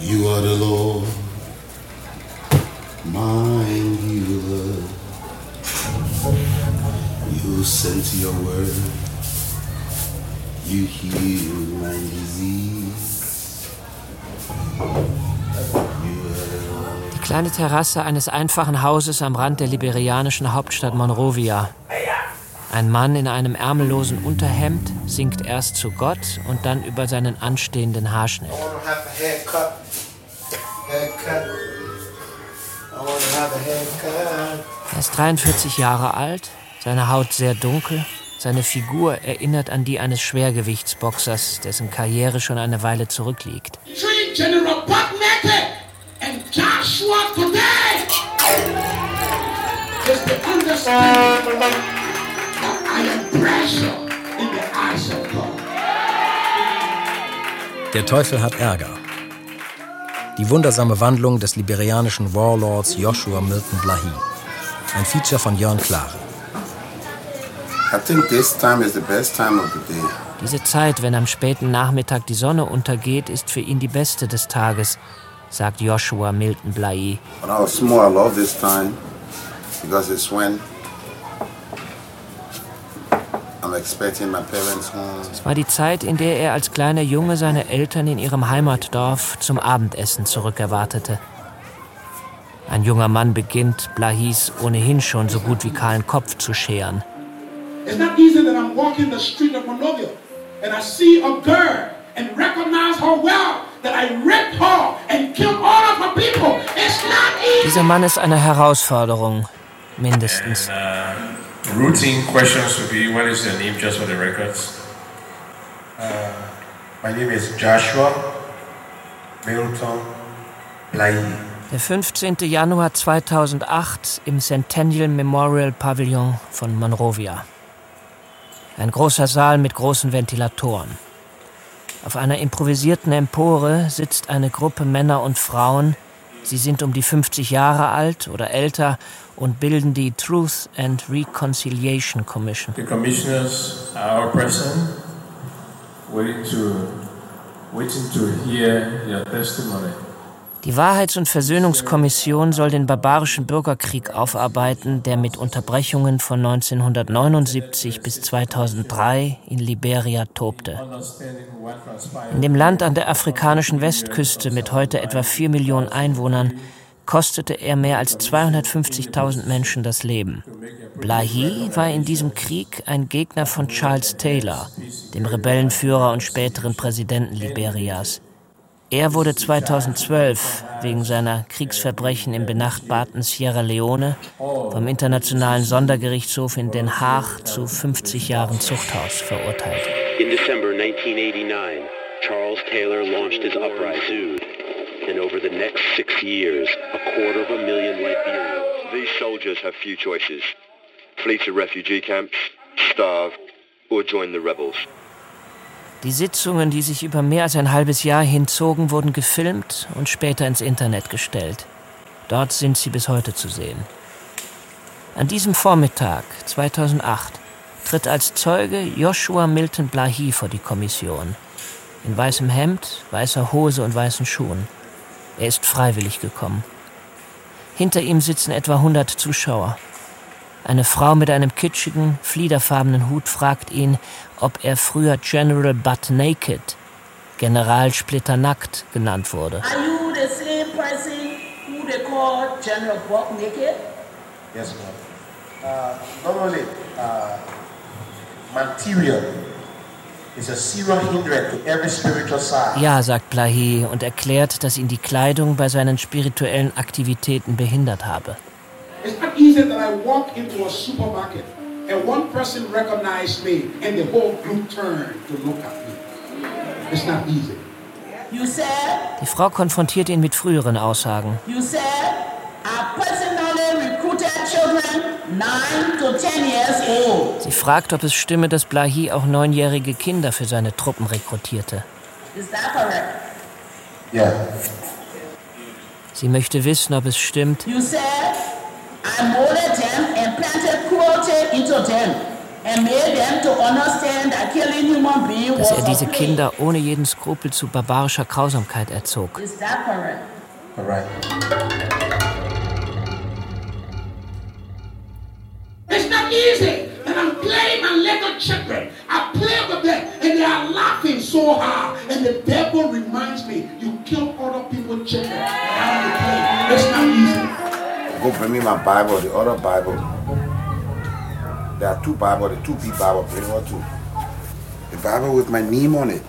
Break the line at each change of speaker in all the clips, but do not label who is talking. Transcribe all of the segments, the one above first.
You are the Lord, my healer. You sent your word, you healed my disease.
Die kleine Terrasse eines einfachen Hauses am Rand der liberianischen Hauptstadt Monrovia. Ein Mann in einem ärmellosen Unterhemd singt erst zu Gott und dann über seinen anstehenden Haarschnitt. Er ist 43 Jahre alt, seine Haut sehr dunkel, seine Figur erinnert an die eines Schwergewichtsboxers, dessen Karriere schon eine Weile zurückliegt. General
Der Teufel hat Ärger. Die wundersame Wandlung des liberianischen Warlords Joshua Milton Blahi. Ein Feature von Jörn Klare.
Diese Zeit, wenn am späten Nachmittag die Sonne untergeht, ist für ihn die beste des Tages, sagt Joshua Milton Blahi.
When I was small, I love this time because it's when I'm expecting my parents home.
Es war die Zeit, in der er als kleiner Junge seine Eltern in ihrem Heimatdorf zum Abendessen zurückerwartete. Ein junger Mann beginnt, Blahis ohnehin schon so gut wie kahlen Kopf zu scheren.
It's not easy that I'm walking the street of Monrovia and I see a girl and recognize her well, that I raped her and killed all of her people. It's not easy.
Dieser Mann ist eine Herausforderung, mindestens.
And, uh, routine questions would be, what is your name, just for the records?
Uh, my name is Joshua Milton Blahi.
Der 15. Januar 2008 im Centennial Memorial Pavilion von Monrovia. Ein großer Saal mit großen Ventilatoren. Auf einer improvisierten Empore sitzt eine Gruppe Männer und Frauen. Sie sind um die 50 Jahre alt oder älter und bilden die Truth and Reconciliation Commission.
The commissioners are present, waiting to, waiting to hear your testimony.
Die Wahrheits- und Versöhnungskommission soll den barbarischen Bürgerkrieg aufarbeiten, der mit Unterbrechungen von 1979 bis 2003 in Liberia tobte. In dem Land an der afrikanischen Westküste mit heute etwa 4 Millionen Einwohnern kostete er mehr als 250.000 Menschen das Leben. Blahi war in diesem Krieg ein Gegner von Charles Taylor, dem Rebellenführer und späteren Präsidenten Liberias. Er wurde 2012 wegen seiner Kriegsverbrechen im benachbarten Sierra Leone vom Internationalen Sondergerichtshof in Den Haag zu 50 Jahren Zuchthaus verurteilt.
In December 1989, Charles Taylor launched his uprising. And over the next six years, a quarter of a million Liberians. These soldiers have few choices. Flee to refugee camps, starve, or join the rebels.
Die Sitzungen, die sich über mehr als ein halbes Jahr hinzogen, wurden gefilmt und später ins Internet gestellt. Dort sind sie bis heute zu sehen. An diesem Vormittag 2008 tritt als Zeuge Joshua Milton Blahi vor die Kommission. In weißem Hemd, weißer Hose und weißen Schuhen. Er ist freiwillig gekommen. Hinter ihm sitzen etwa 100 Zuschauer. Eine Frau mit einem kitschigen, fliederfarbenen Hut fragt ihn, ob er früher General Butt Naked, General Splitternackt genannt wurde.
Are you the same person who they call General Buck Naked?
Yes, ma'am. Uh, normally, uh, material is a serious hindrance to every spiritual side.
Ja, sagt Plahi und erklärt, dass ihn die Kleidung bei seinen spirituellen Aktivitäten behindert habe.
It's not easy that I walk into a supermarket and one person recognized me and the whole group turned to look at me. It's not easy.
You said,
Die Frau konfrontiert ihn mit früheren Aussagen.
you said, I personally recruited children 9 to 10 years old.
Sie fragt, ob es stimme, dass Blahi auch neunjährige Kinder für seine Truppen rekrutierte.
Is that correct?
Yeah.
Sie möchte wissen, ob es stimmt,
You said, I molded them and planted cruelty into them
dass er diese Kinder ohne jeden Skrupel zu barbarischer Grausamkeit erzog.
It's not easy. And I'm playing my little children. I play with them and they are laughing so hard. And the devil reminds me, you kill other people's children. It's not easy.
Go bring me my Bible, the other Bible. There are two Bible, the two B Bible. Bring her two. The Bible with my name on it.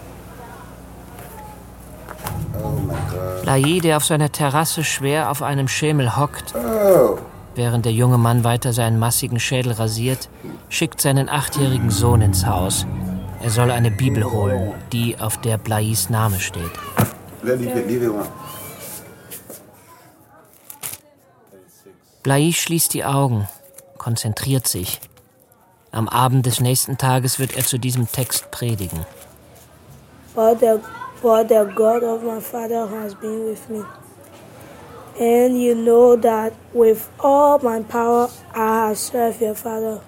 Oh my God.
Lahi, der auf seiner Terrasse schwer auf einem Schemel hockt,
Oh.
während der junge Mann weiter seinen massigen Schädel rasiert, schickt seinen achtjährigen Sohn ins Haus. Er soll eine Bibel holen, die auf der Blais Name steht.
Let leave it, leave it one.
Blai schließt die Augen, konzentriert sich. Am Abend des nächsten Tages wird er zu diesem Text predigen.
But the, but the God of my father has been with me. And you know that with all my power I have served your father.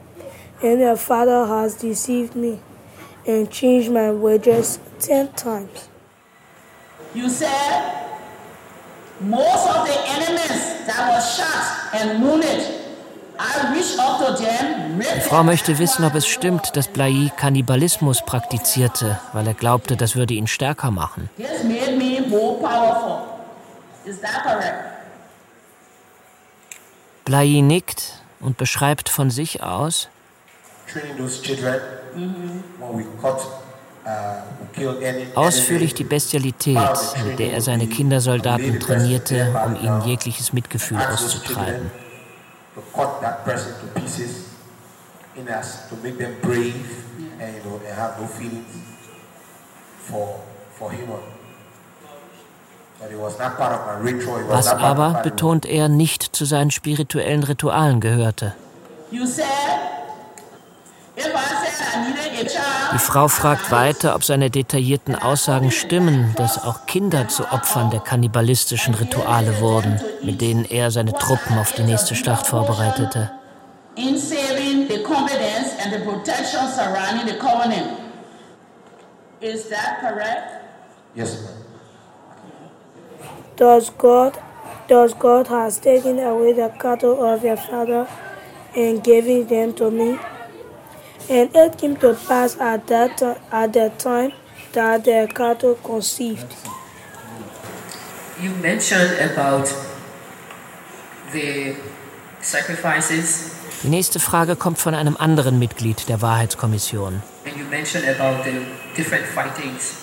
And your father has deceived me and changed my wages ten times.
You said most of the enemies that were shot and wounded,
Die Frau möchte wissen, ob es stimmt, dass Blai Kannibalismus praktizierte, weil er glaubte, das würde ihn stärker machen. Blai nickt und beschreibt von sich aus,
Training those children when we killed any
ausführlich die Bestialität, mit der er seine Kindersoldaten trainierte, um ihnen jegliches Mitgefühl auszutreiben.
was
aber, betont er, nicht zu seinen spirituellen Ritualen gehörte.
You said if I said I needed a child,
Die Frau fragt weiter, ob seine detaillierten Aussagen stimmen, dass auch Kinder zu Opfern der kannibalistischen Rituale wurden, mit denen er seine Truppen auf die nächste Schlacht vorbereitete.
Does God does God has taken away the cattle of your father and given them to me? And it came to pass at that at that time that the cattle conceived.
You mentioned about the sacrifices,
Die nächste Frage kommt von einem anderen Mitglied der Wahrheitskommission.
and you mentioned about the different fightings.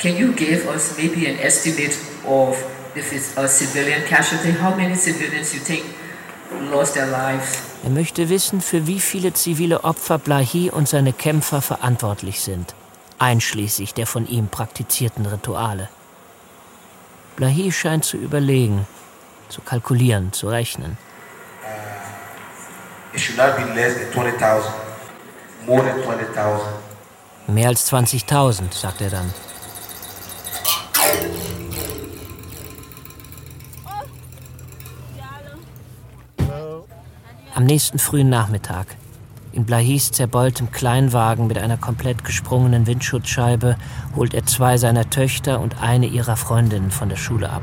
Can you give us maybe an estimate of if it's a civilian casualty? How many civilians you think?
Er möchte wissen, für wie viele zivile Opfer Blahi und seine Kämpfer verantwortlich sind, einschließlich der von ihm praktizierten Rituale. Blahi scheint zu überlegen, zu kalkulieren, zu rechnen.
It should not be less than 20,000. More than 20,000.
Mehr als 20.000, sagt er dann. Am nächsten frühen Nachmittag. In Blahis zerbeultem Kleinwagen mit einer komplett gesprungenen Windschutzscheibe holt er zwei seiner Töchter und eine ihrer Freundinnen von der Schule ab.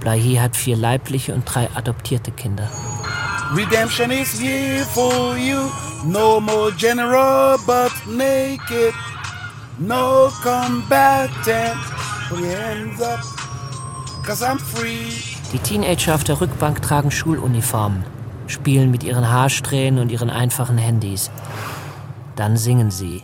Blahi hat vier leibliche und drei adoptierte Kinder.
Redemption is here for you. No more general but naked. No combatant. Put your hands up. Cause I'm free.
Die Teenager auf der Rückbank tragen Schuluniformen, spielen mit ihren Haarsträhnen und ihren einfachen Handys. Dann singen sie.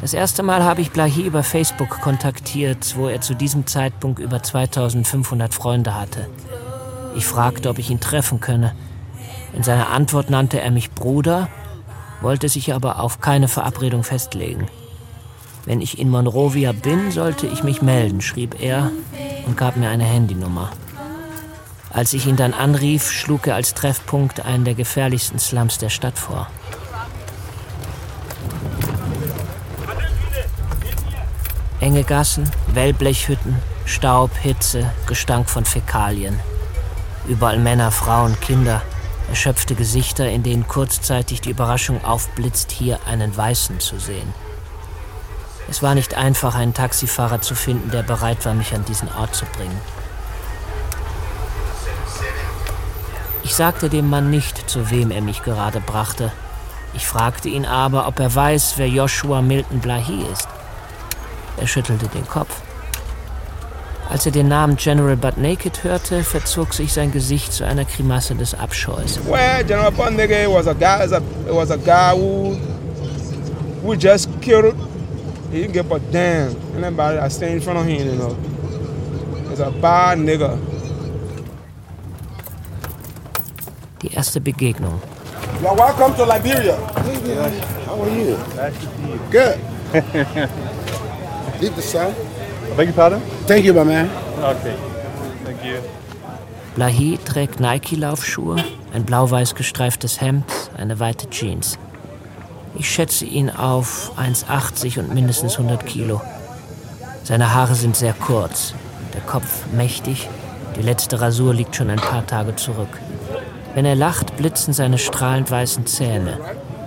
Das erste Mal habe ich Blahi über Facebook kontaktiert, wo er zu diesem Zeitpunkt über 2500 Freunde hatte. Ich fragte, ob ich ihn treffen könne. In seiner Antwort nannte er mich Bruder, wollte sich aber auf keine Verabredung festlegen. Wenn ich in Monrovia bin, sollte ich mich melden, schrieb er und gab mir eine Handynummer. Als ich ihn dann anrief, schlug er als Treffpunkt einen der gefährlichsten Slums der Stadt vor. Enge Gassen, Wellblechhütten, Staub, Hitze, Gestank von Fäkalien. Überall Männer, Frauen, Kinder, erschöpfte Gesichter, in denen kurzzeitig die Überraschung aufblitzt, hier einen Weißen zu sehen. Es war nicht einfach, einen Taxifahrer zu finden, der bereit war, mich an diesen Ort zu bringen. Ich sagte dem Mann nicht, zu wem er mich gerade brachte. Ich fragte ihn aber, ob er weiß, wer Joshua Milton Blahi ist. Er schüttelte den Kopf. Als er den Namen General Butt Naked hörte, verzog sich sein Gesicht zu einer Grimasse des Abscheus.
Well, General Butt Naked was a guy, was a guy who, who just killed. He didn't give a damn. Anybody that stand in front of him, you know. He's a bad nigga.
Die erste Begegnung.
You're welcome to Liberia. How are you? Good. Leave the sun.
Beg your pardon?
Thank you, my man.
Okay. Thank you.
Blahi trägt Nike-Laufschuhe, ein blau-weiß gestreiftes Hemd, eine weite Jeans. Ich schätze ihn auf 1,80 und mindestens 100 Kilo. Seine Haare sind sehr kurz, der Kopf mächtig, die letzte Rasur liegt schon ein paar Tage zurück. Wenn er lacht, blitzen seine strahlend weißen Zähne.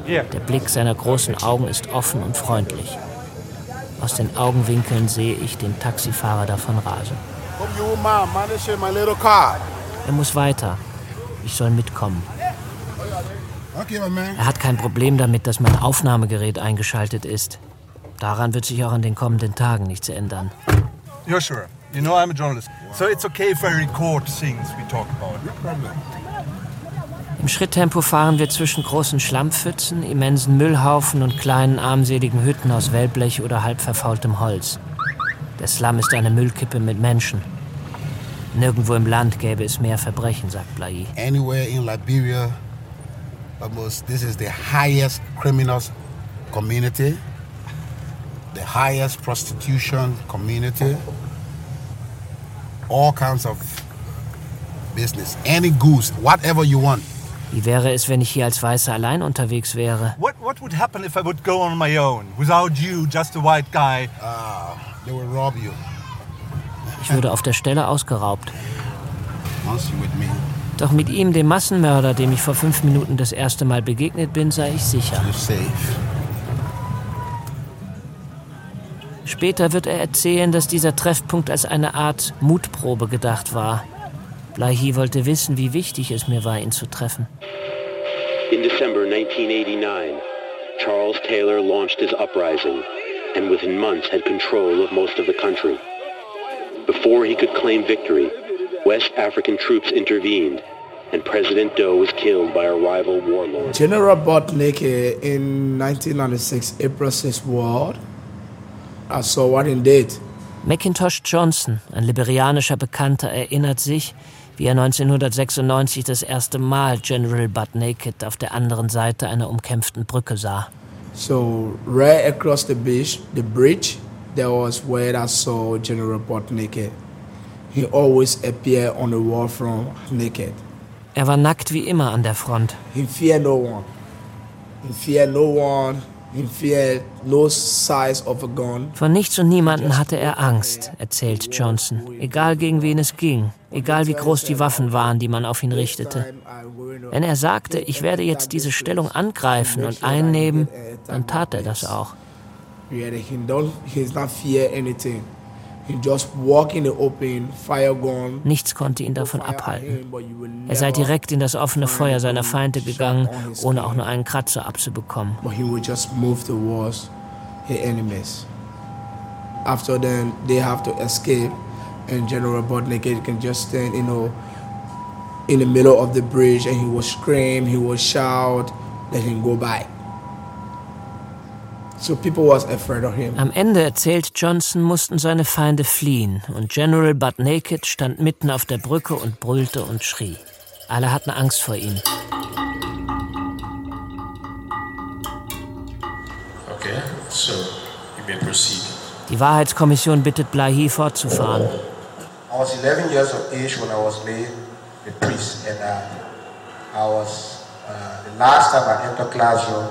Der Blick seiner großen Augen ist offen und freundlich. Aus den Augenwinkeln sehe ich den Taxifahrer davon rasen. Er muss weiter. Ich soll mitkommen. Er hat kein Problem damit, dass mein Aufnahmegerät eingeschaltet ist. Daran wird sich auch in den kommenden Tagen nichts ändern.
Joshua, you know I'm a journalist, so it's okay if I record things we talk about. No problem.
Im Schritttempo fahren wir zwischen großen Schlammpfützen, immensen Müllhaufen und kleinen armseligen Hütten aus Wellblech oder halb verfaultem Holz. Der Slum ist eine Müllkippe mit Menschen. Nirgendwo im Land gäbe es mehr Verbrechen, sagt Blai.
Anywhere in Liberia, almost this is the highest criminals community, the highest prostitution community, all kinds of business, any goose, whatever you want.
Wie wäre es, wenn ich hier als Weißer allein unterwegs wäre?
What, what would happen if I would go on my own, without you, just a white guy?
Ah, they will rob you.
Ich wurde auf der Stelle ausgeraubt.
Once you with me,
Doch mit ihm, dem Massenmörder, dem ich vor fünf Minuten das erste Mal begegnet bin, sei ich sicher.
you're safe.
Später wird er erzählen, dass dieser Treffpunkt als eine Art Mutprobe gedacht war. Blaihi wollte wissen, wie wichtig es mir war, ihn zu treffen.
In December 1989, Charles Taylor launched his uprising and within months had control of most of the country. Before he could claim victory, West African troops intervened and President Doe was killed by a rival warlord.
General Botneke in 1996, April 6th War, I saw what in date.
Macintosh Johnson, ein liberianischer Bekannter, erinnert sich, wie er 1996 das erste Mal General Butt Naked auf der anderen Seite einer umkämpften Brücke sah.
So right across the beach, the bridge, there was where I saw General Butt Naked. He always appeared on the wall from naked.
Er war nackt wie immer an der Front.
He feared no one. He feared no one. He.
Von nichts und niemanden hatte er Angst, erzählt Johnson. Egal gegen wen es ging, egal wie groß die Waffen waren, die man auf ihn richtete. Wenn er sagte, ich werde jetzt diese Stellung angreifen und einnehmen, dann tat er das auch.
He don't. He's not fear anything.
Nichts konnte ihn davon abhalten. Er sei direkt in das offene Feuer seiner Feinde gegangen, ohne auch nur einen Kratzer abzubekommen.
After then, they have to escape, and General Bodnake can just stand, you know, in the middle of the bridge, and he will scream, he will shout, let him go by. So people was afraid of him.
Am Ende, erzählt Johnson, mussten seine Feinde fliehen und General Butt Naked stand mitten auf der Brücke und brüllte und schrie. Alle hatten Angst vor ihm.
Okay, so you may proceed.
Die Wahrheitskommission bittet Blahi fortzufahren.
I was 11 years of age when I was made a priest, and uh, I was uh, the last time I entered classroom.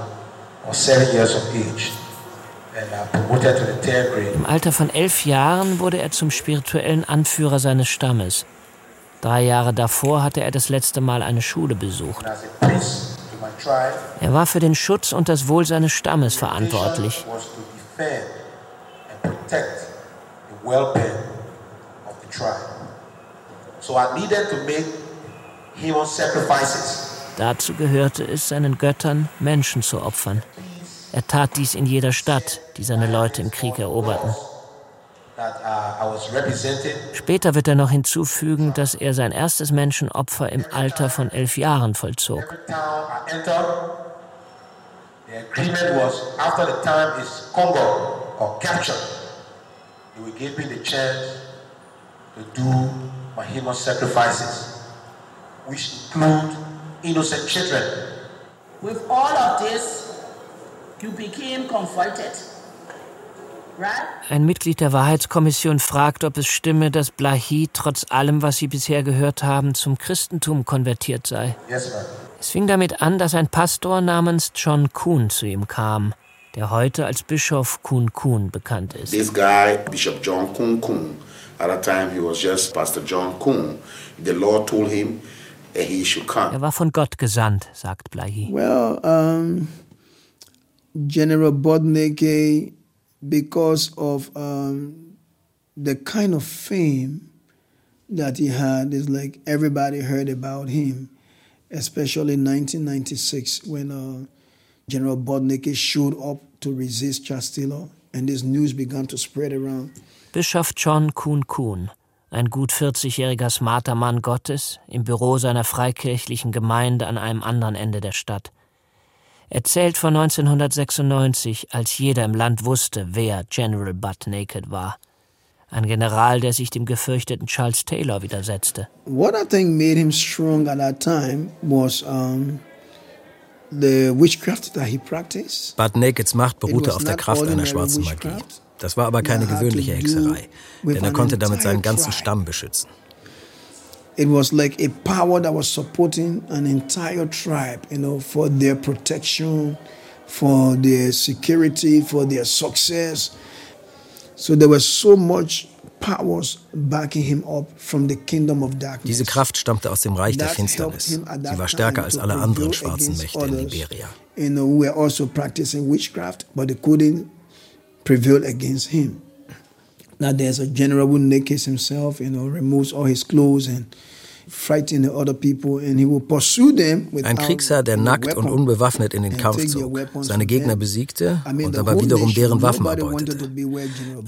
Was seven years of age.
Im Alter von elf Jahren wurde er zum spirituellen Anführer seines Stammes. Drei Jahre davor hatte er das letzte Mal eine Schule besucht. Er war für den Schutz und das Wohl seines Stammes verantwortlich. Dazu gehörte es, seinen Göttern Menschen zu opfern. Er tat dies in jeder Stadt, die seine Leute im Krieg eroberten. Später wird er noch hinzufügen, dass er sein erstes Menschenopfer im Alter von elf Jahren vollzog. Which.
With all of this.
Ein Mitglied der Wahrheitskommission fragt, ob es stimme, dass Blahi trotz allem, was sie bisher gehört haben, zum Christentum konvertiert sei. es fing damit an, dass ein Pastor namens John Kuhn zu ihm kam, der heute als Bischof Kuhn Kuhn bekannt ist.
This guy, Bishop John Kuhn Kuhn, at the time he was just Pastor John Kuhn. The Lord told him that he should come.
Er war von Gott gesandt, sagt Blahi.
Well, um, General Bodneke because of um, the kind of fame that he had is like everybody heard about him, especially in 1996 when uh, General Bodnicki showed up to resist Castillo and this news began to spread around.
Bischof John Kuhn Kuhn, ein gut 40-jähriger smarter Mann Gottes, im Büro seiner freikirchlichen Gemeinde an einem anderen Ende der Stadt erzählt von 1996, als jeder im Land wusste, wer General Butt Naked war. Ein General, der sich dem gefürchteten Charles Taylor widersetzte.
What I think made him strong at that time was um, the witchcraft that he practiced.
Butt Nakeds Macht beruhte auf der Kraft einer schwarzen Magie. Das war aber keine gewöhnliche Hexerei, denn er konnte damit seinen ganzen Stamm beschützen.
It was like a power that was supporting an entire tribe, you know, for their protection, for their security, for their success. So there was so much powers backing him up from the kingdom of darkness.
Diese Kraft stammte aus dem Reich der Finsternis. Sie war stärker als alle anderen schwarzen Mächte in Liberia.
You know, who were also practicing witchcraft, but they couldn't prevail against him. Now there's a general who nakes himself, you know, removes all his clothes and frightening other people and he will pursue them
Ein Kriegsherr, der nackt und unbewaffnet in den Kampf zog, seine Gegner besiegte und aber wiederum deren Waffen erbeutete.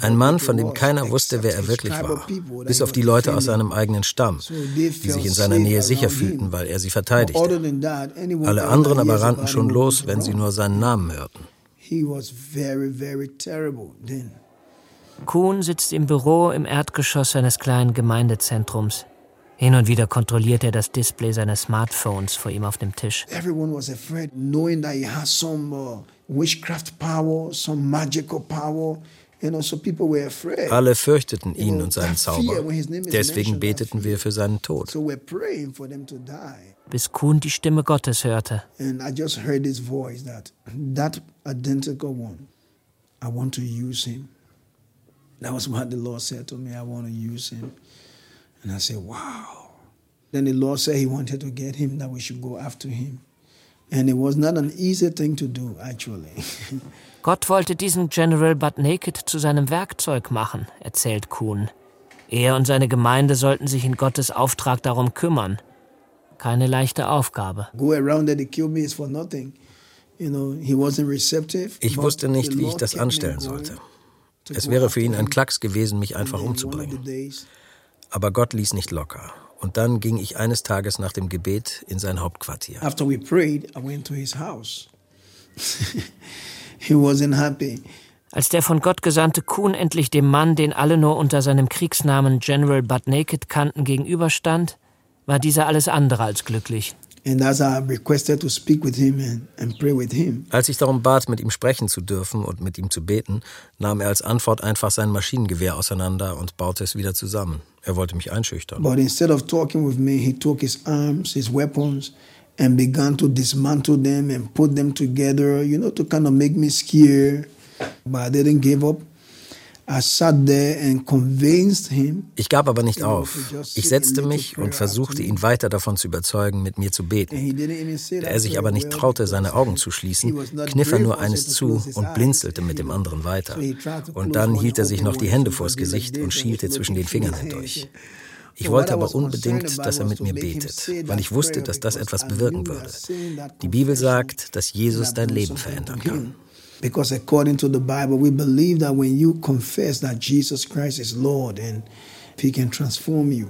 Ein Mann, von dem keiner wusste, wer er wirklich war, bis auf die Leute aus seinem eigenen Stamm, die sich in seiner Nähe sicher fühlten, weil er sie verteidigte. Alle anderen aber rannten schon los, wenn sie nur seinen Namen hörten.
He was very, very terrible then.
Kuhn sitzt im Büro im Erdgeschoss seines kleinen Gemeindezentrums. Hin und wieder kontrolliert er das Display seines Smartphones vor ihm auf dem Tisch.
Everyone was afraid, knowing that he has some uh, witchcraft power, some magical power.
Alle fürchteten ihn und seinen Zauber. Deswegen beteten wir für seinen Tod.
Bis Kuhn die Stimme Gottes hörte.
That that one, I want to use him. That was what the Lord said to me. I want to use him. And I said, wow. Then the Lord said he wanted to get him, that we should go after him. And it was not an easy thing to do, actually.
Gott wollte diesen General But Naked zu seinem Werkzeug machen, erzählt Kuhn. Er und seine Gemeinde sollten sich in Gottes Auftrag darum kümmern. Keine leichte Aufgabe.
Go around that they kill me is for nothing. You know, he wasn't receptive.
Ich wusste nicht, wie ich das anstellen sollte. Es wäre für ihn ein Klacks gewesen, mich einfach umzubringen. Aber Gott ließ nicht locker. Und dann ging ich eines Tages nach dem Gebet in sein Hauptquartier.
After we prayed, I went to his house. He wasn't happy.
Als der von Gott gesandte Kuhn endlich dem Mann, den alle nur unter seinem Kriegsnamen General Butt Naked kannten, gegenüberstand, war dieser alles andere als glücklich.
Als ich darum bat, mit ihm sprechen zu dürfen und mit ihm zu beten, nahm er als Antwort einfach sein Maschinengewehr auseinander und baute es wieder zusammen. Er wollte mich einschüchtern.
But instead of talking with me, he took his arms, his weapons and began to dismantle them and put them together, you know, to kind of make me scared. But I didn't give up.
Ich gab aber nicht auf. Ich setzte mich und versuchte ihn weiter davon zu überzeugen, mit mir zu beten. Da er sich aber nicht traute, seine Augen zu schließen, kniff er nur eines zu und blinzelte mit dem anderen weiter. Und dann hielt er sich noch die Hände vors Gesicht und schielte zwischen den Fingern hindurch. Ich wollte aber unbedingt, dass er mit mir betet, weil ich wusste, dass das etwas bewirken würde. Die Bibel sagt, dass Jesus dein Leben verändern kann.
Because according to the Bible, we believe that when you confess that Jesus Christ is Lord and He can transform you.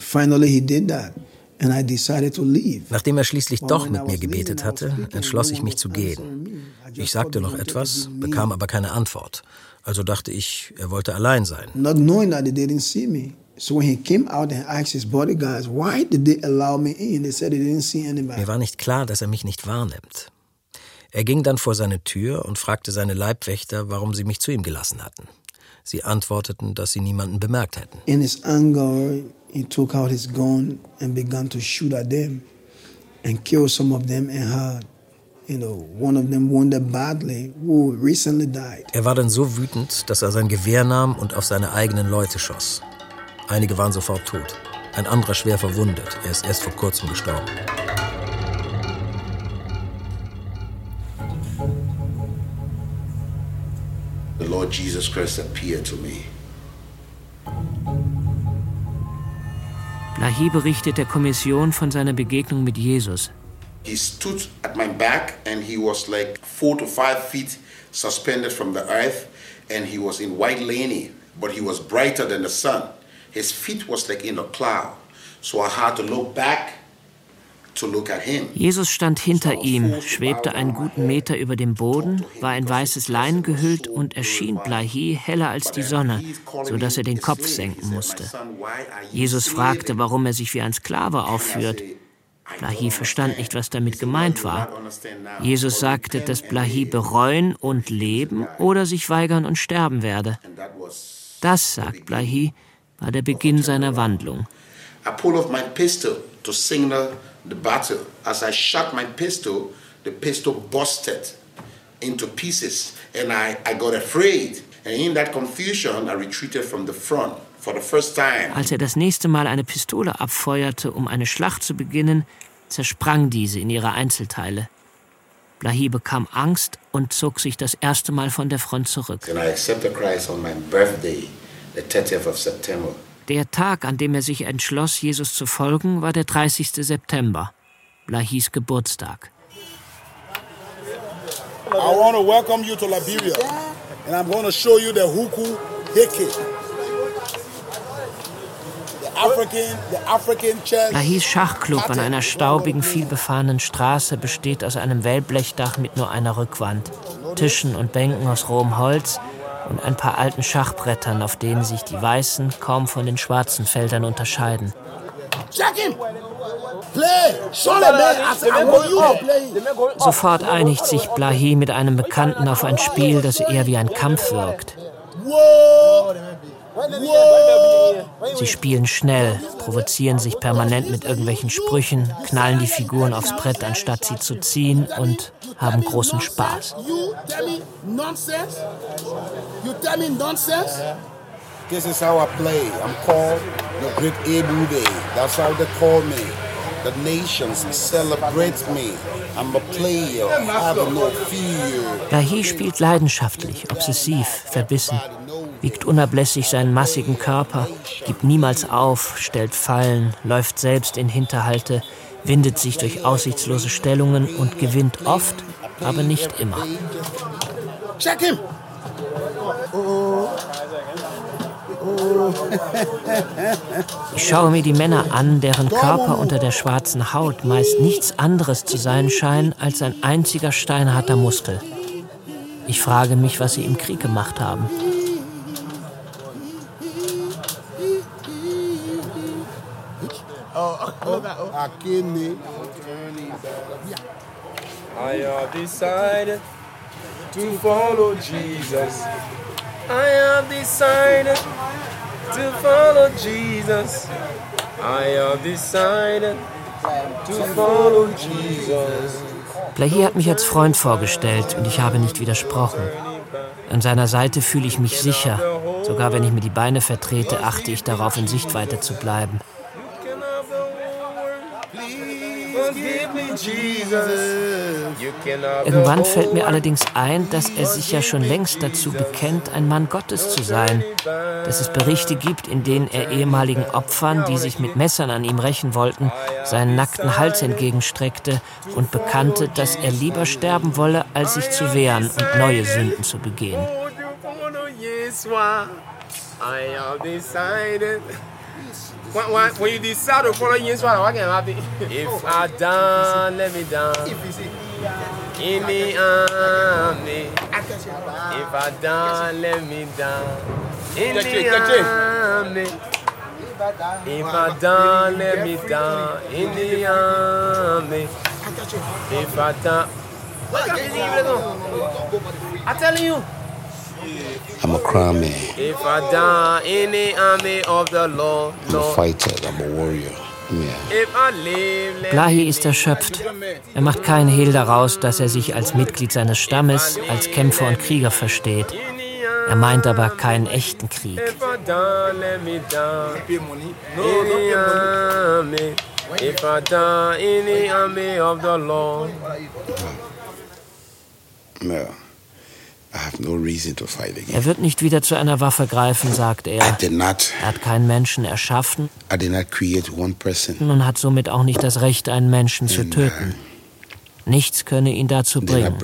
Finally, He did that. And I decided to leave.
Nachdem er schließlich doch mit mir gebetet hatte, entschloss ich mich zu gehen. Ich sagte noch etwas, bekam aber keine Antwort. Also dachte ich, er wollte allein sein.
Not knowing that they didn't see me. So when he came out and asked his bodyguards, why did they allow me in? They said they didn't see anybody.
Mir war nicht klar, dass er mich nicht wahrnimmt. Er ging dann vor seine Tür und fragte seine Leibwächter, warum sie mich zu ihm gelassen hatten. Sie antworteten, dass sie niemanden bemerkt hätten.
In his anger, he took out his gun and began to shoot at them and kill some of them and had You know, one of them wounded badly, who recently died.
Er war dann so wütend, dass er sein Gewehr nahm und auf seine eigenen Leute schoss. Einige waren sofort tot, ein anderer schwer verwundet. Er ist erst vor kurzem gestorben.
The Lord Jesus Christ appeared to me.
Lahi berichtet der Kommission von seiner Begegnung mit Jesus.
He stood at my back and he was like four to five feet suspended from the earth and he was in white linen, but he was brighter than the sun. His feet was like in a cloud. So I had to look back
Jesus stand hinter ihm, schwebte einen guten Meter über dem Boden, war in weißes Leinen gehüllt und erschien Blahi heller als die Sonne, so dass er den Kopf senken musste. Jesus fragte, warum er sich wie ein Sklave aufführt. Blahi verstand nicht, was damit gemeint war. Jesus sagte, dass Blahi bereuen und leben oder sich weigern und sterben werde. Das, sagt Blahi, war der Beginn seiner Wandlung.
I pull off my pistol to signal the battle. As I shot my pistol, the pistol busted into pieces, and I, I got afraid. And in that confusion, I retreated from the front. For the first time.
Als er das nächste Mal eine Pistole abfeuerte, um eine Schlacht zu beginnen, zersprang diese in ihre Einzelteile. Blahi bekam Angst und zog sich das erste Mal von der Front zurück.
And I accepted Christ on my birthday, the 30th of September.
Der Tag, an dem er sich entschloss, Jesus zu folgen, war der 30. September, Blahis Geburtstag.
I want to welcome you to Liberia, and I'm going to show you the Huku Heke.
Lahis Schachclub an einer staubigen, vielbefahrenen Straße besteht aus einem Wellblechdach mit nur einer Rückwand, Tischen und Bänken aus rohem Holz und ein paar alten Schachbrettern, auf denen sich die weißen kaum von den schwarzen Feldern unterscheiden. Sofort einigt sich Blahi mit einem Bekannten auf ein Spiel, das eher wie ein Kampf wirkt. Sie spielen schnell, provozieren sich permanent mit irgendwelchen Sprüchen, knallen die Figuren aufs Brett, anstatt sie zu ziehen und haben großen Spaß.
This is how I play. I'm called the Great Abu Day. That's how they call me. The nations celebrate me. I'm a player. I have no fear.
Lahi spielt leidenschaftlich, obsessiv, verbissen wiegt unablässig seinen massigen Körper, gibt niemals auf, stellt Fallen, läuft selbst in Hinterhalte, windet sich durch aussichtslose Stellungen und gewinnt oft, aber nicht immer.
Check him!
Ich schaue mir die Männer an, deren Körper unter der schwarzen Haut meist nichts anderes zu sein scheinen als ein einziger steinharter Muskel. Ich frage mich, was sie im Krieg gemacht haben.
Akini.
I have decided to follow Jesus. I have decided to follow Jesus. I have decided to follow Jesus.
Blahi hat mich als Freund vorgestellt und ich habe nicht widersprochen. An seiner Seite fühle ich mich sicher. Sogar wenn ich mir die Beine vertrete, achte ich darauf, in Sichtweite zu bleiben. Irgendwann fällt mir allerdings ein, dass er sich ja schon längst dazu bekennt, ein Mann Gottes zu sein. Dass es Berichte gibt, in denen er ehemaligen Opfern, die sich mit Messern an ihm rächen wollten, seinen nackten Hals entgegenstreckte und bekannte, dass er lieber sterben wolle, als sich zu wehren und neue Sünden zu begehen. I have decided when, when, when you decide to follow Jesus, what can happen? If I done, let me down. In the army. If I done, let me down. In the army. If I done, let me down. In the army. If I done. I'm telling you.
I'm a crime man.
If I die in the army of the Lord,
I'm a fighter, I'm a warrior.
Blahi ist erschöpft. Er macht keinen Hehl daraus, dass er sich als Mitglied seines Stammes, als Kämpfer und Krieger versteht. Er meint aber keinen echten Krieg. If
Ja.
Er wird nicht wieder zu einer Waffe greifen, sagt er. Er hat keinen Menschen erschaffen und hat somit auch nicht das Recht, einen Menschen zu töten. Nichts könne ihn dazu bringen.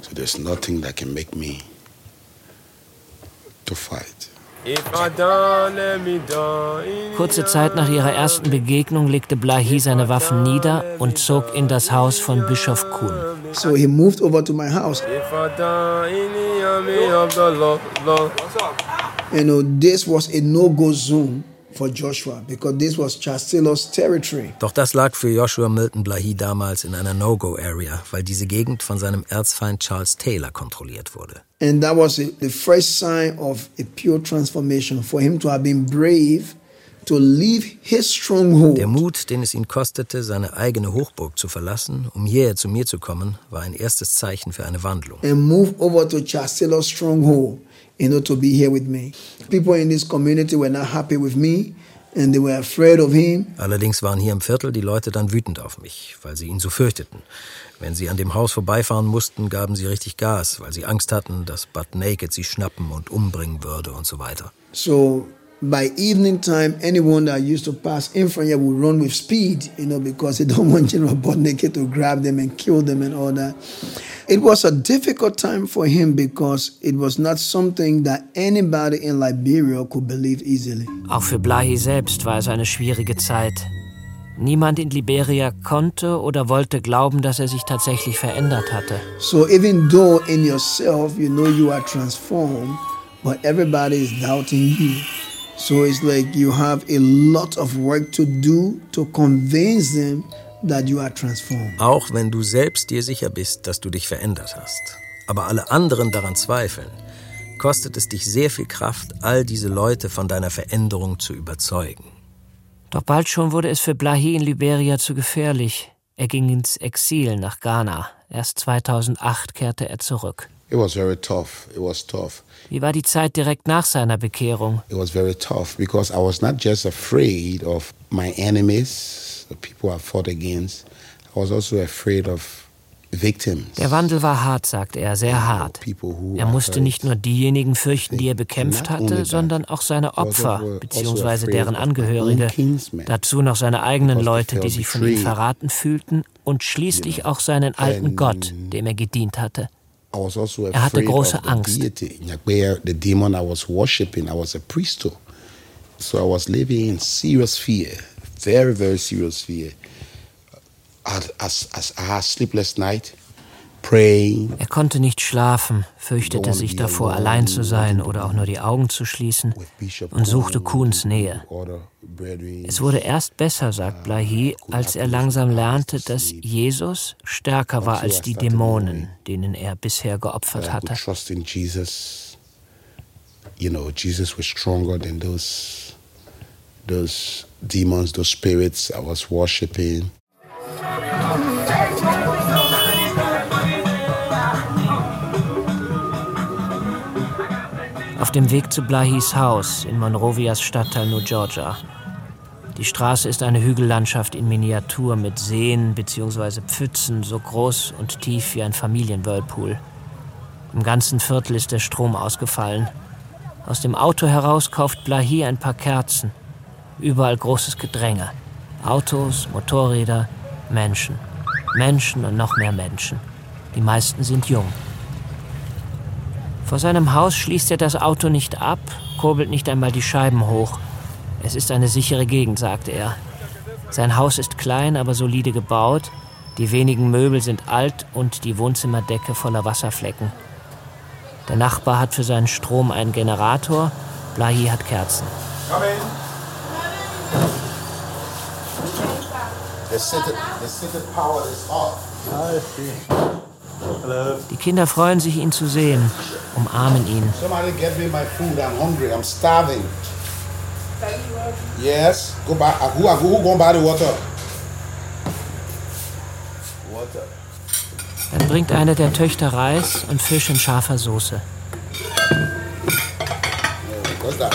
So there's nothing that can make me to fight. Kurze Zeit nach ihrer ersten Begegnung legte Blahi seine Waffen nieder und zog in das Haus von Bischof Kuhn.
So he moved over to my house. You know, this was a no-go zone for Joshua because this was Chastilos territory.
Doch das lag für Joshua Milton Blahi damals in einer No-Go-Area, weil diese Gegend von seinem Erzfeind Charles Taylor kontrolliert wurde.
And that was the first sign of a pure transformation for him to have been brave to leave his stronghold.
Der Mut, den es ihn kostete, seine eigene Hochburg zu verlassen, um hierher zu mir zu kommen, war ein erstes Zeichen für eine Wandlung.
And move over to Chastilos stronghold you know, to be here with me. People in this community were not happy with me. And they were afraid of him.
Allerdings waren hier im Viertel die Leute dann wütend auf mich, weil sie ihn so fürchteten. Wenn sie an dem Haus vorbeifahren mussten, gaben sie richtig Gas, weil sie Angst hatten, dass Butt Naked sie schnappen und umbringen würde und so weiter.
So by evening time, anyone that used to pass in front here would run with speed, you know, because they don't want General Naked to grab them and kill them and all that. It was a difficult time for him because it was not something that anybody in Liberia could believe easily.
Auch für Blahi selbst war es eine schwierige Zeit. Niemand in Liberia konnte oder wollte glauben, dass er sich tatsächlich verändert hatte.
So even though in yourself you know you are transformed, but everybody is doubting you. So it's like you have a lot of work to do to convince them that you are transformed.
Auch wenn du selbst dir sicher bist, dass du dich verändert hast, aber alle anderen daran zweifeln, kostet es dich sehr viel Kraft, all diese Leute von deiner Veränderung zu überzeugen.
Doch bald schon wurde es für Blahi in Liberia zu gefährlich. Er ging ins Exil nach Ghana. Erst 2008 kehrte er zurück.
It was very tough. It was tough.
Wie war die Zeit direkt nach seiner Bekehrung?
It was very tough because I was not just afraid of my enemies the people I fought against. I was also afraid of victims.
Der Wandel war hart, sagt er, sehr hart. Er musste nicht nur diejenigen fürchten, die er bekämpft hatte, sondern auch seine Opfer also bzw. deren Angehörige. Dazu noch seine eigenen Leute, die sich von ihm verraten fühlten und schließlich auch seinen alten Gott, dem er gedient hatte.
I was also
afraid hatte große Angst.
The demon I was worshiping, I was a priest. So I was living in serious fear very, very serious fear. As, as I had sleepless night.
Er konnte nicht schlafen, fürchtete sich davor, allein zu sein oder auch nur die Augen zu schließen und suchte Kuhns Nähe. Es wurde erst besser, sagt Blahi, als er langsam lernte, dass Jesus stärker war als die Dämonen, denen er bisher geopfert hatte.
You know, Jesus was stronger than those, those demons, those spirits I was worshiping.
Auf dem Weg zu Blahis Haus in Monrovias Stadtteil New Georgia. Die Straße ist eine Hügellandschaft in Miniatur mit Seen bzw. Pfützen so groß und tief wie ein Familienwhirlpool. Im ganzen Viertel ist der Strom ausgefallen. Aus dem Auto heraus kauft Blahi ein paar Kerzen. Überall großes Gedränge. Autos, Motorräder, Menschen. Menschen und noch mehr Menschen. Die meisten sind jung. Vor seinem Haus schließt er das Auto nicht ab, kurbelt nicht einmal die Scheiben hoch. Es ist eine sichere Gegend, sagt er. Sein Haus ist klein, aber solide gebaut. Die wenigen Möbel sind alt und die Wohnzimmerdecke voller Wasserflecken. Der Nachbar hat für seinen Strom einen Generator, Blahi hat Kerzen.
Come in. The city, the city power is off.
Die Kinder freuen sich, ihn zu sehen, umarmen ihn.
Somebody get me my food. I'm hungry. I'm starving. Yes. Go buy. uh, Who, who, who gonna buy the water? Water.
Dann bringt eine der Töchter Reis und Fisch in scharfer Soße.
What's that?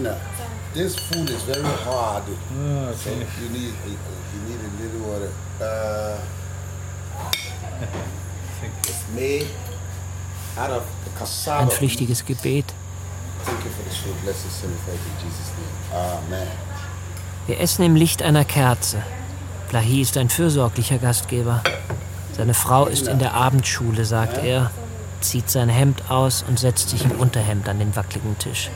Know, this food is very hard. so you need you need a little water. Uh, it's made out of the cassava.
Ein flüchtiges Gebet. Wir essen im Licht einer Kerze. Blahi ist ein fürsorglicher Gastgeber. Seine Frau ist in der Abendschule, sagt er, zieht sein Hemd aus und setzt sich im Unterhemd an den wackeligen Tisch.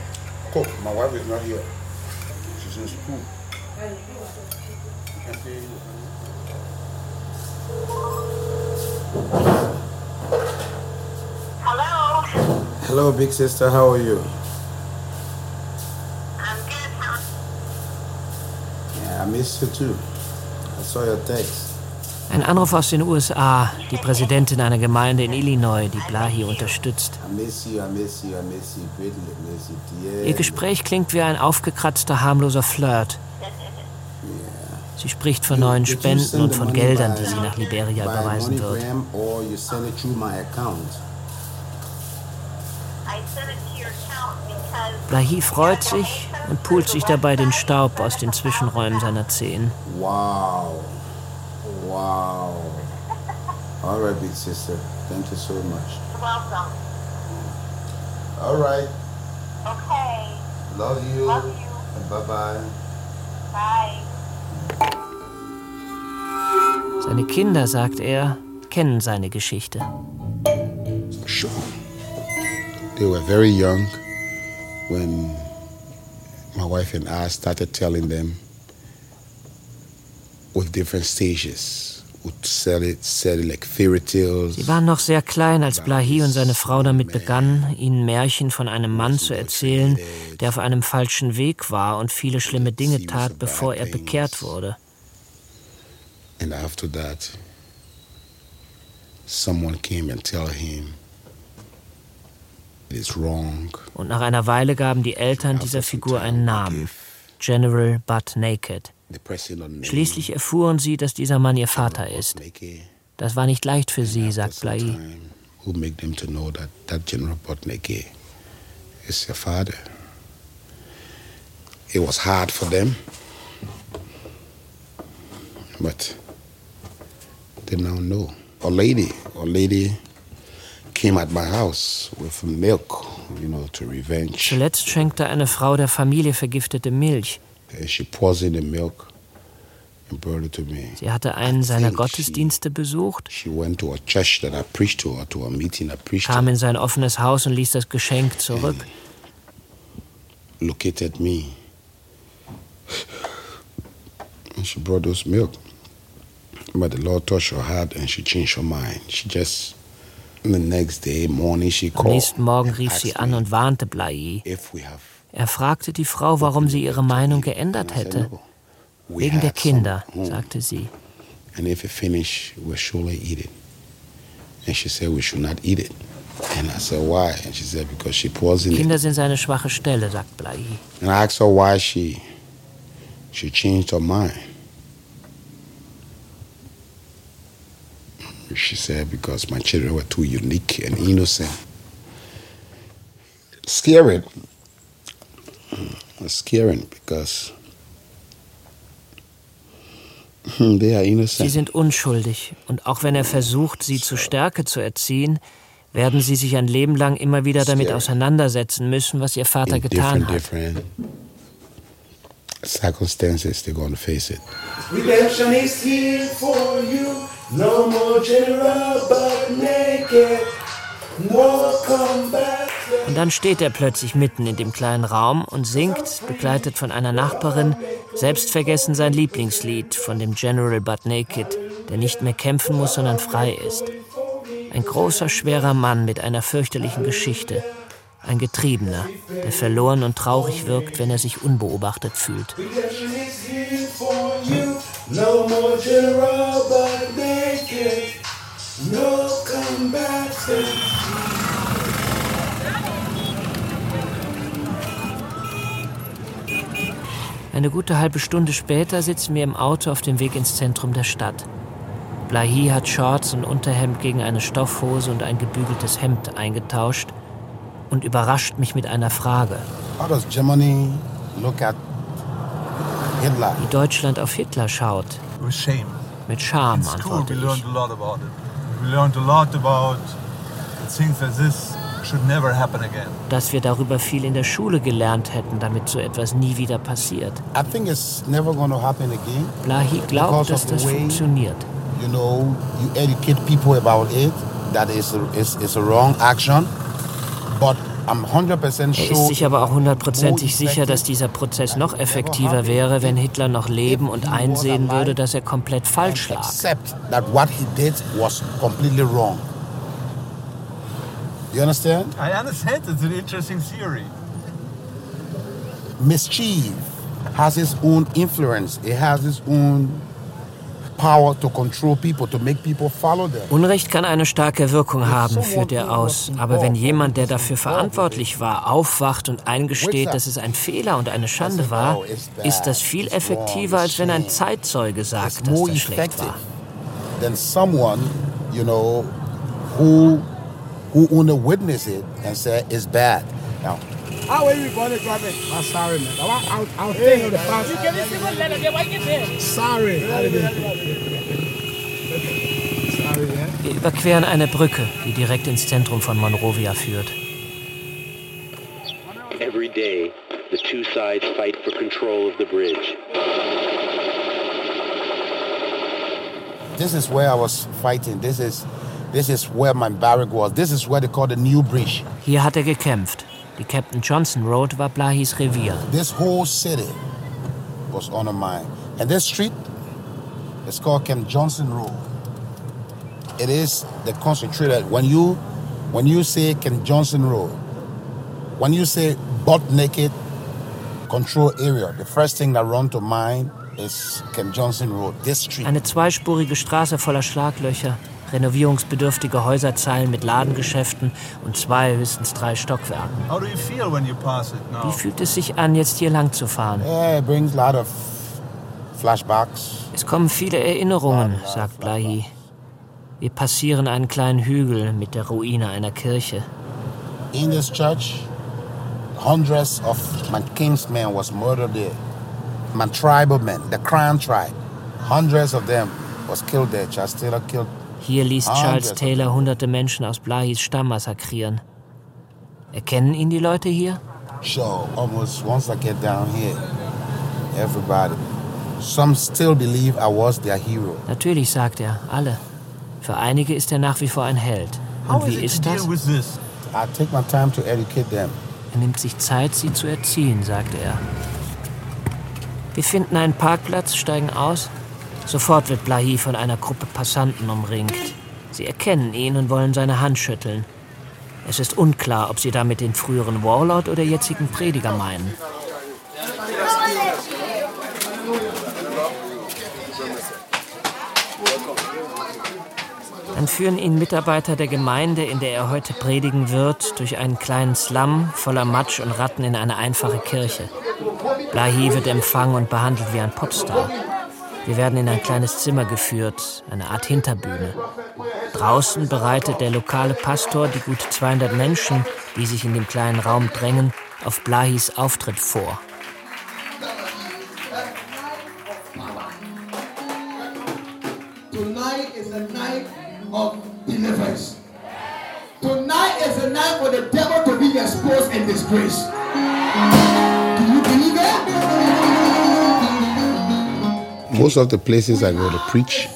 You. Hello, big sister. How are you? I'm good. Yeah, I miss you too. I saw your text.
Ein Anruf aus den USA, die Präsidentin einer Gemeinde in Illinois, die Blahi unterstützt.
I miss you. I miss you. I miss you greatly. I miss you, dear.
Ihr Gespräch klingt wie ein aufgekratzter, harmloser Flirt. Sie spricht von neuen Spenden und von Geldern, die sie nach Liberia überweisen wird. Blahi freut sich und pult sich dabei den Staub aus den Zwischenräumen seiner Zehen.
Wow. Wow. All right, big sister. Thank you so much.
Welcome.
All right.
Okay.
Love you.
Love you.
Bye bye.
Bye.
Seine Kinder, sagt er, kennen seine Geschichte.
Sure. They were very young when my wife and I started telling them with different stages.
Sie waren noch sehr klein, als Blahi und seine Frau damit begannen, ihnen Märchen von einem Mann zu erzählen, der auf einem falschen Weg war und viele schlimme Dinge tat, bevor er bekehrt wurde.
And after that, someone came and tell him it is wrong.
Und nach einer Weile gaben die Eltern dieser Figur einen Namen. General Butt Naked. Schließlich erfuhren sie, dass dieser Mann ihr Vater ist. Das war nicht leicht für sie, sagt Blahi.
who make them to know that that General Botneke is their father. It was hard for them, but they now know. A lady, a lady came at my house with milk, you know, to revenge.
Zuletzt schenkte eine Frau der Familie vergiftete Milch.
And she poisoned the milk and brought it to me.
Sie hatte einen seiner Gottesdienste besucht,
She went to a church that I preached to, or to a meeting I preached
kam in sein offenes Haus und ließ das Geschenk zurück.
located me. And she brought those milk. But the Lord touched her heart and she changed her mind. She just, the next day morning, she
Am nächsten Morgen rief sie an und warnte Blai. Er fragte die Frau, warum sie ihre Meinung geändert hätte. Wegen der Kinder, sagte sie.
And if it finished, we'll surely eat it. And she said we should not eat it. And I said, why? And she said, because she poisoned it.
Kinder sind seine schwache Stelle, sagt Blai.
And I asked her why she she changed her mind. She said because my children were too unique and innocent. scary. Scary because
Sie sind unschuldig und auch wenn er versucht, sie zu Stärke zu erziehen, werden sie sich ein Leben lang immer wieder damit auseinandersetzen müssen, was ihr Vater getan hat.
Circumstances, they're going to face it.
Redemption is here for you. No more general but naked. No come back.
Und dann steht er plötzlich mitten in dem kleinen Raum und singt, begleitet von einer Nachbarin, selbstvergessen sein Lieblingslied von dem General Butt Naked, der nicht mehr kämpfen muss, sondern frei ist. Ein großer, schwerer Mann mit einer fürchterlichen Geschichte. Ein Getriebener, der verloren und traurig wirkt, wenn er sich unbeobachtet fühlt.
No No.
Eine gute halbe Stunde später sitzen wir im Auto auf dem Weg ins Zentrum der Stadt. Blahi hat Shorts und Unterhemd gegen eine Stoffhose und ein gebügeltes Hemd eingetauscht und überrascht mich mit einer Frage.
How does Germany look at Hitler?
Wie Deutschland auf Hitler schaut.
With shame.
Mit Scham, antworte
we
ich.
learned a lot about it. We learned a lot about things that this should never happen again.
Dass wir darüber viel in der Schule gelernt hätten, damit so etwas nie wieder passiert.
I think it's never going to happen again.
Blahi glaubt, dass das funktioniert.
You know, you educate people about it. That is a, is, is a wrong action. But I'm 100%
Er ist
sure.
sich aber auch hundertprozentig sicher, dass dieser Prozess noch effektiver wäre, wenn Hitler noch leben und einsehen würde, dass er komplett falsch lag.
Accept that what he did was completely wrong. You understand?
I understand it's an interesting theory.
Mischief has its own influence. It has its own
Unrecht kann eine starke Wirkung haben, führt er aus. Aber wenn jemand, der dafür verantwortlich war, aufwacht und eingesteht, dass es ein Fehler und eine Schande war, ist das viel effektiver, als wenn ein Zeitzeuge sagt, dass das schlecht war.
than someone, you know, who who only witness it and say it's bad. Now,
How are you going to drive it? I'm sorry, man. I'll, I'll, I'll the past. Sorry. Sorry, yeah?
Wir überqueren eine Brücke, die direkt ins Zentrum von Monrovia führt.
Every day, the two sides fight for control of the bridge.
this is where I was fighting. This is this is where my barrack was. This is where they call the New Bridge.
Hier hat er gekämpft. Die Captain Johnson Road war Blahis Revier.
This whole city was under mine. And this street is called Camp Johnson Road. It is the concentrated. When you when you say Camp Johnson Road, when you say butt naked control area, the first thing that run to mind is Camp Johnson Road. This street.
Eine zweispurige Straße voller Schlaglöcher, renovierungsbedürftige Häuserzeilen mit Ladengeschäften und zwei, höchstens drei Stockwerken.
How do you feel when you pass it now?
Wie fühlt es sich an, jetzt hier lang zu fahren?
Yeah, it brings a lot of flashbacks.
Es kommen viele Erinnerungen, sagt Blahi. Wir passieren einen kleinen Hügel mit der Ruine einer Kirche.
In this church, hundreds of my kinsmen was murdered there. My tribal men, the Crown tribe, hundreds of them was killed there. Taylor killed.
Hier ließ Charles
hundreds of
Taylor hunderte Menschen aus Blahis Stamm massakrieren. Erkennen ihn die Leute hier?
Sure, almost once I get down here, everybody. Some still believe I was their hero.
Natürlich, sagt er, alle. Für einige ist er nach wie vor ein Held. Und wie ist das?
I take my time to educate them.
Er nimmt sich Zeit, sie zu erziehen, sagt er. Wir finden einen Parkplatz, steigen aus. Sofort wird Blahi von einer Gruppe Passanten umringt. Sie erkennen ihn und wollen seine Hand schütteln. Es ist unklar, ob sie damit den früheren Warlord oder jetzigen Prediger meinen. Dann führen ihn Mitarbeiter der Gemeinde, in der er heute predigen wird, durch einen kleinen Slum voller Matsch und Ratten in eine einfache Kirche. Blahi wird empfangen und behandelt wie ein Popstar. Wir werden in ein kleines Zimmer geführt, eine Art Hinterbühne. Draußen bereitet der lokale Pastor die gut 200 Menschen, die sich in dem kleinen Raum drängen, auf Blahis Auftritt vor.
Tonight is a night of deliverance. Tonight is a night for the devil to be exposed and disgraced.
Most of the places I go to preach,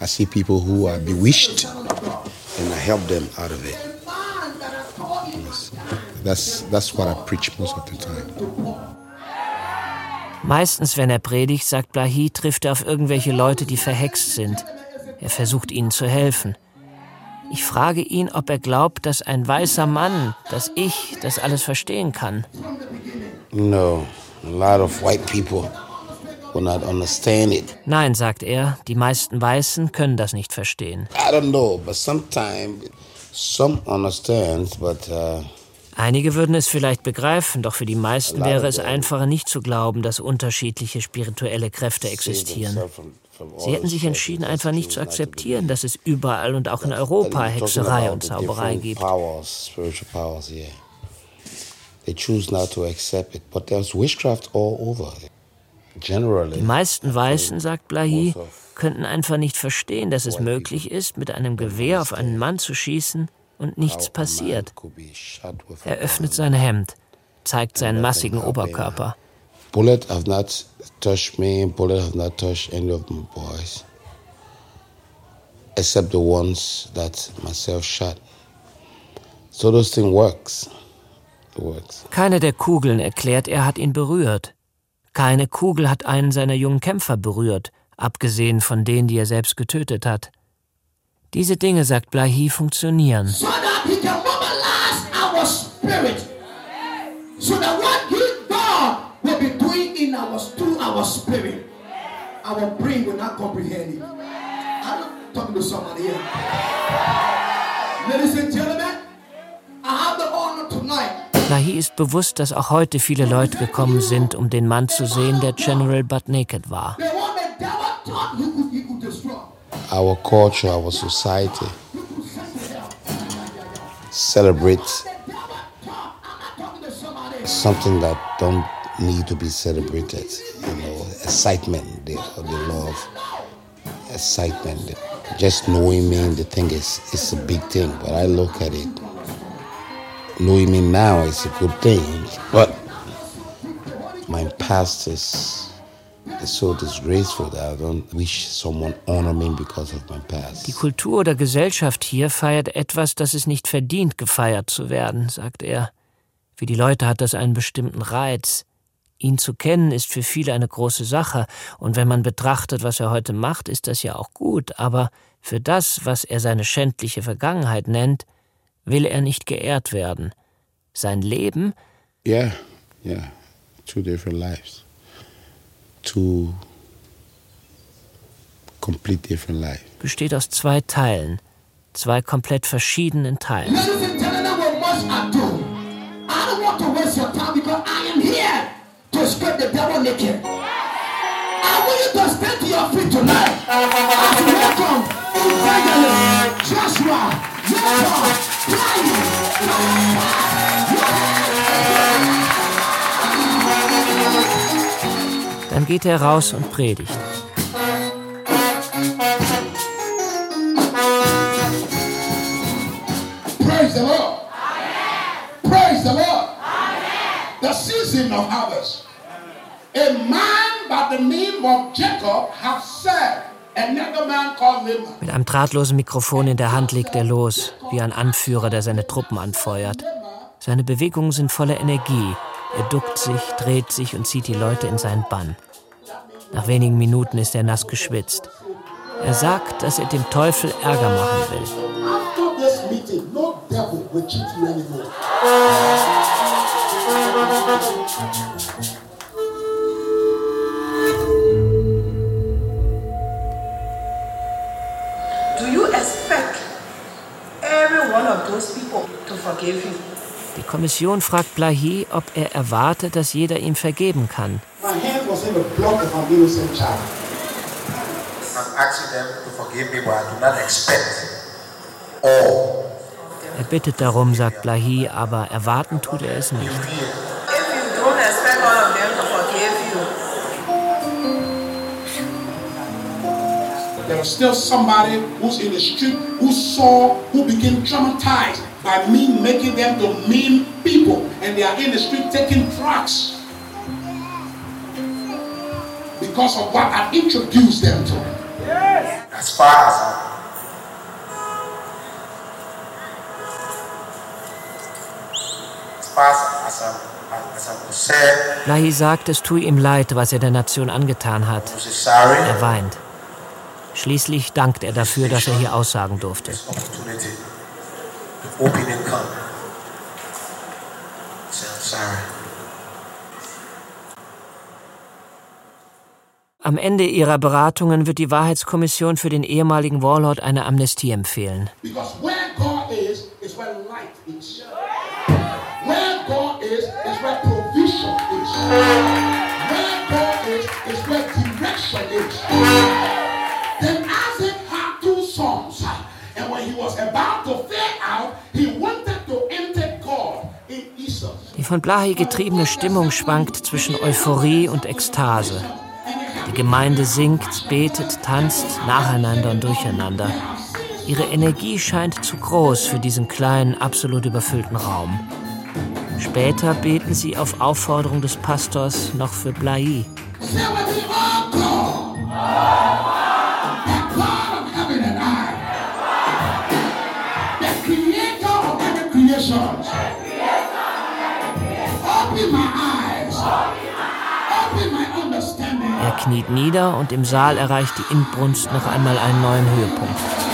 I see people who are bewitched and I help them out of it. Yes. That's, that's what I preach most of the time.
Meistens, wenn er predigt, sagt Blahi, trifft er auf irgendwelche Leute, die verhext sind. Er versucht ihnen zu helfen. Ich frage ihn, ob er glaubt, dass ein weißer Mann, dass ich das alles verstehen kann.
No, a lot of white people will not understand it.
Nein, sagt er, die meisten Weißen können das nicht verstehen.
I don't know, but sometimes some understand, but uh,
Einige würden es vielleicht begreifen, doch für die meisten wäre es einfacher nicht zu glauben, dass unterschiedliche spirituelle Kräfte existieren. Sie hätten sich entschieden, einfach nicht zu akzeptieren, dass es überall und auch in Europa Hexerei und Zauberei gibt.
They choose not to accept it, but there's witchcraft all over.
Die meisten Weißen, sagt Blahi, könnten einfach nicht verstehen, dass es möglich ist, mit einem Gewehr auf einen Mann zu schießen und nichts passiert. Er öffnet sein Hemd, zeigt seinen massigen Oberkörper.
bullet have not touched me, bullet have not touched any of my boys, except the ones that myself shot. So those thing works. It works.
Keine der Kugeln erklärt, er hat ihn berührt. Keine Kugel hat einen seiner jungen Kämpfer berührt, abgesehen von denen, die er selbst getötet hat. Diese Dinge, sagt Blahi, funktionieren.
so. So that what he God will be doing in our spirit, our brain will not comprehend it. I'm talking to somebody here. Ladies and gentlemen, I have the honor tonight
Blahi ist bewusst, dass auch heute viele Leute gekommen sind, um den Mann zu sehen, der General Butt Naked war.
Our culture, our society celebrate something that don't need to be celebrated. You know, excitement, the, the love, excitement. Just knowing me, the thing is, it's a big thing. But I look at it, knowing me now is a good thing. But my past is is so disgraceful that I don't wish someone honor me because of my past.
Die Kultur oder Gesellschaft hier feiert etwas, das es nicht verdient, gefeiert zu werden, sagt er. Für die Leute hat das einen bestimmten Reiz. Ihn zu kennen ist für viele eine große Sache, und wenn man betrachtet, was er heute macht, ist das ja auch gut, aber für das, was er seine schändliche Vergangenheit nennt, will er nicht geehrt werden. Sein Leben,
Yeah, yeah, two different lives, two complete different lives.
besteht aus zwei Teilen, zwei komplett verschiedenen Teilen.
Ladies and gentlemen, with much ado, I don't want to waste your time because I am here to strip the devil naked. I want you to stand to your feet tonight as we welcome Evangelist Joshua
Dann geht er raus und predigt.
Praise the Lord. Praise the Lord. The season of harvest. A man by the name of Jacob have said,
Mit einem drahtlosen Mikrofon in der Hand legt er los, wie ein Anführer, der seine Truppen anfeuert. Seine Bewegungen sind voller Energie. Er duckt sich, dreht sich und zieht die Leute in seinen Bann. Nach wenigen Minuten ist er nass geschwitzt. Er sagt, dass er dem Teufel Ärger machen will. Die Kommission fragt Blahi, ob er erwartet, dass jeder ihm vergeben kann. Er bittet darum, sagt Blahi, aber erwarten tut er es nicht.
There is still somebody who's in the street who saw, who became traumatized by me making them to mean people, and they are in the street taking drugs because of what I introduced them to.
Yes. As far as as far as, as, as
Lahi sagt, es tue ihm leid, was er der Nation angetan hat. Er weint. Schließlich dankt er dafür, dass er hier aussagen durfte. Am Ende ihrer Beratungen wird die Wahrheitskommission für den ehemaligen Warlord eine Amnestie empfehlen. Where God is, is where direction is. Was about to fade out, he wanted to enter God in Esau. Die von Blahi getriebene Stimmung schwankt zwischen Euphorie und Ekstase. Die Gemeinde singt, betet, tanzt nacheinander und durcheinander. Ihre Energie scheint zu groß für diesen kleinen, absolut überfüllten Raum. Später beten sie auf Aufforderung des Pastors noch für Blai. Kniet nieder und im Saal erreicht die Inbrunst noch einmal einen neuen Höhepunkt.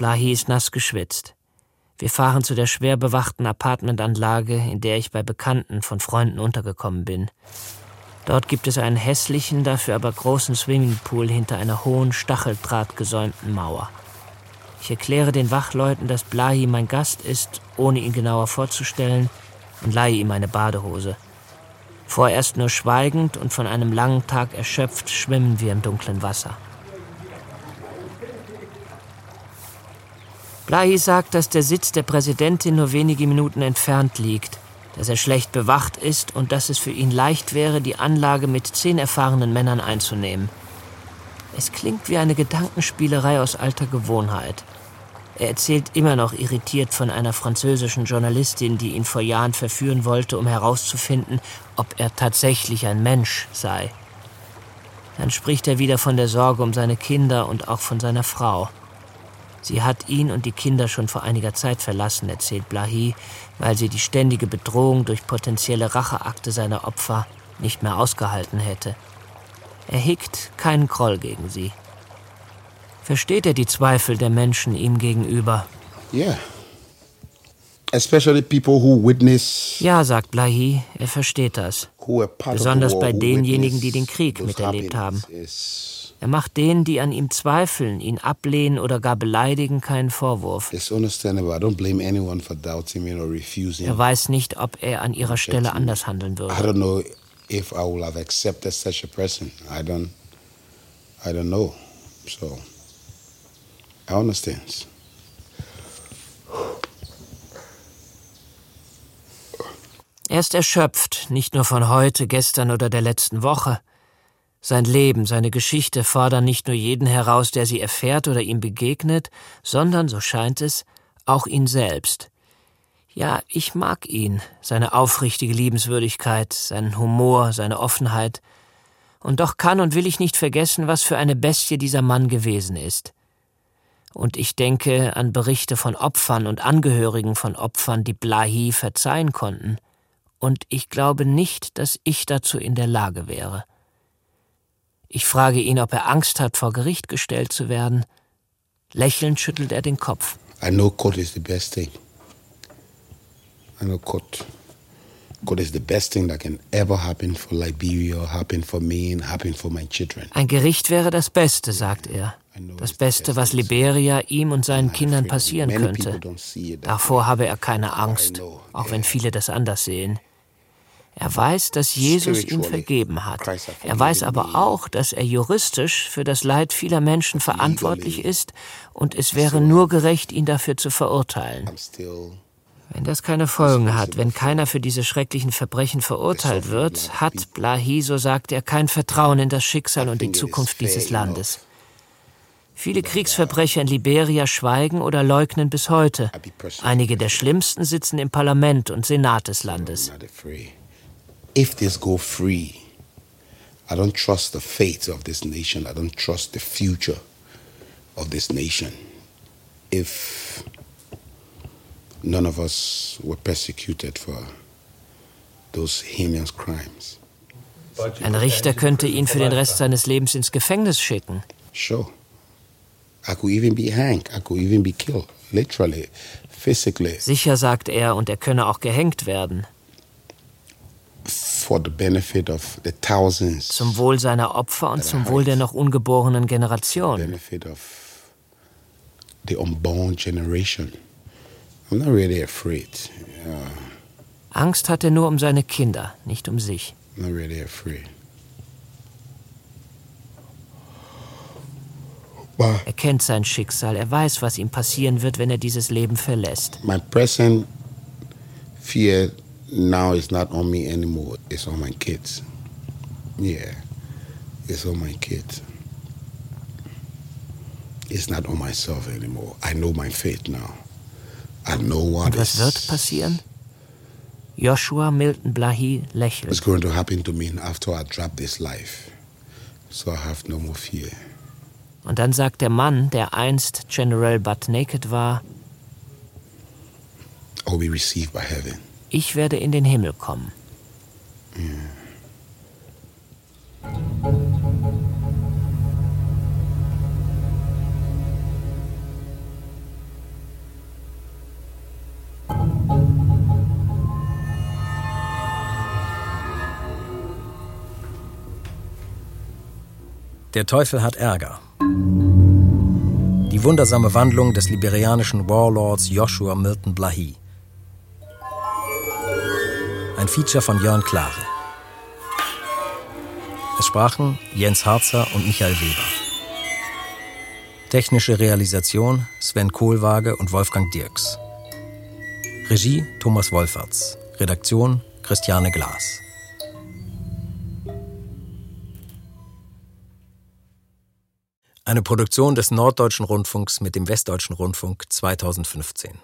Blahi ist nass geschwitzt. Wir fahren zu der schwer bewachten Apartmentanlage, in der ich bei Bekannten von Freunden untergekommen bin. Dort gibt es einen hässlichen, dafür aber großen Swimmingpool hinter einer hohen, stacheldrahtgesäumten Mauer. Ich erkläre den Wachleuten, dass Blahi mein Gast ist, ohne ihn genauer vorzustellen, und leihe ihm eine Badehose. Vorerst nur schweigend und von einem langen Tag erschöpft schwimmen wir im dunklen Wasser. Blahi sagt, dass der Sitz der Präsidentin nur wenige Minuten entfernt liegt, dass er schlecht bewacht ist und dass es für ihn leicht wäre, die Anlage mit zehn erfahrenen Männern einzunehmen. Es klingt wie eine Gedankenspielerei aus alter Gewohnheit. Er erzählt immer noch irritiert von einer französischen Journalistin, die ihn vor Jahren verführen wollte, um herauszufinden, ob er tatsächlich ein Mensch sei. Dann spricht er wieder von der Sorge um seine Kinder und auch von seiner Frau. Sie hat ihn und die Kinder schon vor einiger Zeit verlassen, erzählt Blahi, weil sie die ständige Bedrohung durch potenzielle Racheakte seiner Opfer nicht mehr ausgehalten hätte. Er hegt keinen Groll gegen sie. Versteht er die Zweifel der Menschen ihm gegenüber?
Yeah. Especially people who witness
ja, sagt Blahi, er versteht das. Besonders bei denjenigen, die den Krieg miterlebt haben. Er macht denen, die an ihm zweifeln, ihn ablehnen oder gar beleidigen, keinen Vorwurf. Er weiß nicht, ob er an ihrer Stelle anders handeln würde. I don't know if I will have accepted such a person. I don't, I don't know. So, I understand. Er ist erschöpft, nicht nur von heute, gestern oder der letzten Woche. Sein Leben, seine Geschichte fordern nicht nur jeden heraus, der sie erfährt oder ihm begegnet, sondern, so scheint es, auch ihn selbst. Ja, ich mag ihn, seine aufrichtige Liebenswürdigkeit, seinen Humor, seine Offenheit. Und doch kann und will ich nicht vergessen, was für eine Bestie dieser Mann gewesen ist. Und ich denke an Berichte von Opfern und Angehörigen von Opfern, die Blahi verzeihen konnten. Und ich glaube nicht, dass ich dazu in der Lage wäre. Ich frage ihn, ob er Angst hat, vor Gericht gestellt zu werden. Lächelnd schüttelt er den Kopf.
I know court is the best thing. I know court.
Ein Gericht wäre das Beste, sagt er. Das Beste, was Liberia ihm und seinen Kindern passieren könnte. Davor habe er keine Angst, auch wenn viele das anders sehen. Er weiß, dass Jesus ihm vergeben hat. Er weiß aber auch, dass er juristisch für das Leid vieler Menschen verantwortlich ist und es wäre nur gerecht, ihn dafür zu verurteilen. Wenn das keine Folgen hat, wenn keiner für diese schrecklichen Verbrechen verurteilt wird, hat Blahi, so sagt er, kein Vertrauen in das Schicksal und die Zukunft dieses Landes. Viele Kriegsverbrecher in Liberia schweigen oder leugnen bis heute. Einige der schlimmsten sitzen im Parlament und Senat des Landes.
If this go free, I don't trust the fate of this nation. I don't trust the future of this nation. If none of us were persecuted for those heinous crimes.
Ein Richter könnte ihn für den Rest seines Lebens ins Gefängnis schicken.
Sure. I could even be hanged. I could even be killed. Literally, physically.
Sicher sagt er, und er könne auch gehängt werden. Zum Wohl seiner Opfer und zum Wohl der noch ungeborenen Generation. Angst hat er nur um seine Kinder, nicht um sich. Er kennt sein Schicksal, er weiß, was ihm passieren wird, wenn er dieses Leben verlässt.
My present fear now it's not on me anymore. It's on my kids. Yeah, it's on my kids. It's not on myself anymore. I know my fate now. I know what
Und was wird passieren? Joshua Milton Blahi lächelt.
What's going to happen to me after I drop this life? So I have no more fear.
Und dann sagt der Mann, der einst General Butt Naked war,
I'll be received by heaven.
Ich werde in den Himmel kommen.
Der Teufel hat Ärger. Die wundersame Wandlung des liberianischen Warlords Joshua Milton Blahi. Ein Feature von Jörn Klare. Es sprachen Jens Harzer und Michael Weber. Technische Realisation Sven Kohlwaage und Wolfgang Dirks. Regie Thomas Wolferts. Redaktion Christiane Glas. Eine Produktion des Norddeutschen Rundfunks mit dem Westdeutschen Rundfunk 2015.